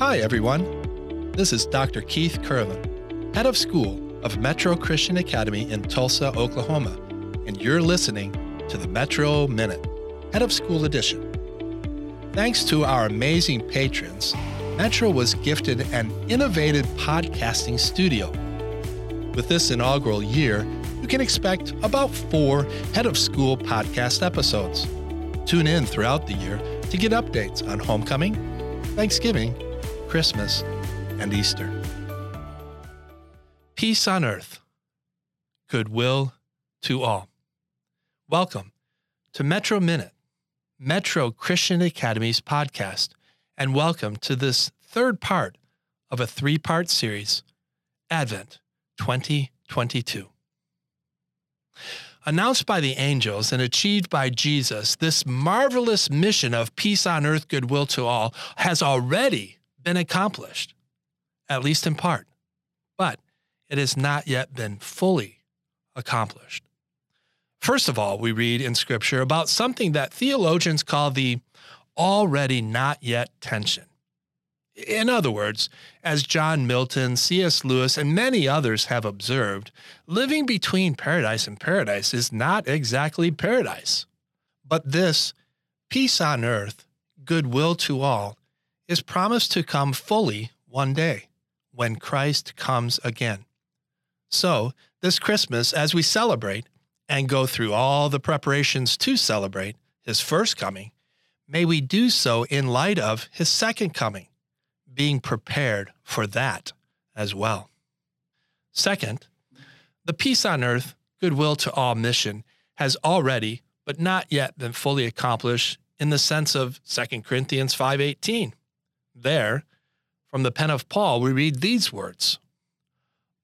Hi, everyone. This is Dr. Keith Currivean, head of school of Metro Christian Academy in Tulsa, Oklahoma, and you're listening to the Metro Minute, head of school edition. Thanks to our amazing patrons, Metro was gifted an innovative podcasting studio. With this inaugural year, you can expect about four head of school podcast episodes. Tune in throughout the year to get updates on homecoming, Thanksgiving, Christmas, and Easter. Peace on earth, goodwill to all. Welcome to Metro Minute, Metro Christian Academy's podcast, and welcome to this third part of a three part series, Advent 2022. Announced by the angels and achieved by Jesus, this marvelous mission of peace on earth, goodwill to all has already been accomplished, at least in part, but it has not yet been fully accomplished. First of all, we read in Scripture about something that theologians call the already not yet tension. In other words, as John Milton, C.S. Lewis, and many others have observed, living between paradise and paradise is not exactly paradise. But this, peace on earth, goodwill to all, is promised to come fully one day when Christ comes again. So, this Christmas, as we celebrate and go through all the preparations to celebrate his first coming, may we do so in light of his second coming being prepared for that as well. Second, the peace on earth, goodwill to all mission has already but not yet been fully accomplished in the sense of 2 Corinthians 5:18. There, from the pen of Paul, we read these words: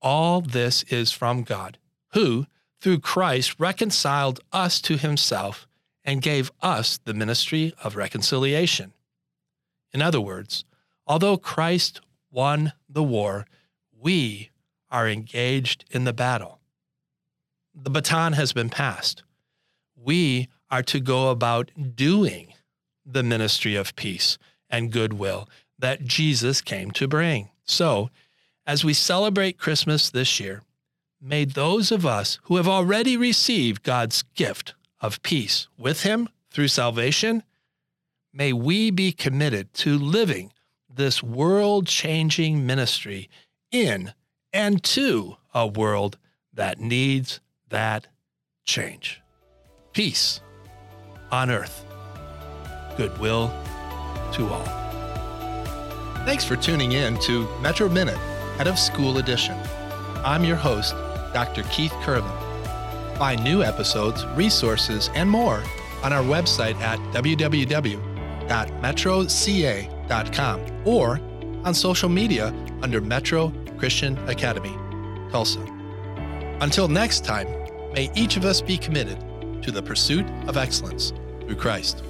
All this is from God, who through Christ reconciled us to himself and gave us the ministry of reconciliation. In other words, Although Christ won the war, we are engaged in the battle. The baton has been passed. We are to go about doing the ministry of peace and goodwill that Jesus came to bring. So, as we celebrate Christmas this year, may those of us who have already received God's gift of peace with Him through salvation, may we be committed to living this world changing ministry in and to a world that needs that change. Peace on earth, goodwill to all. Thanks for tuning in to Metro Minute, Head of School Edition. I'm your host, Dr. Keith Currivean. Find new episodes, resources, and more on our website at www.metroca.com or on social media under Metro Christian Academy, Tulsa. Until next time, may each of us be committed to the pursuit of excellence through Christ.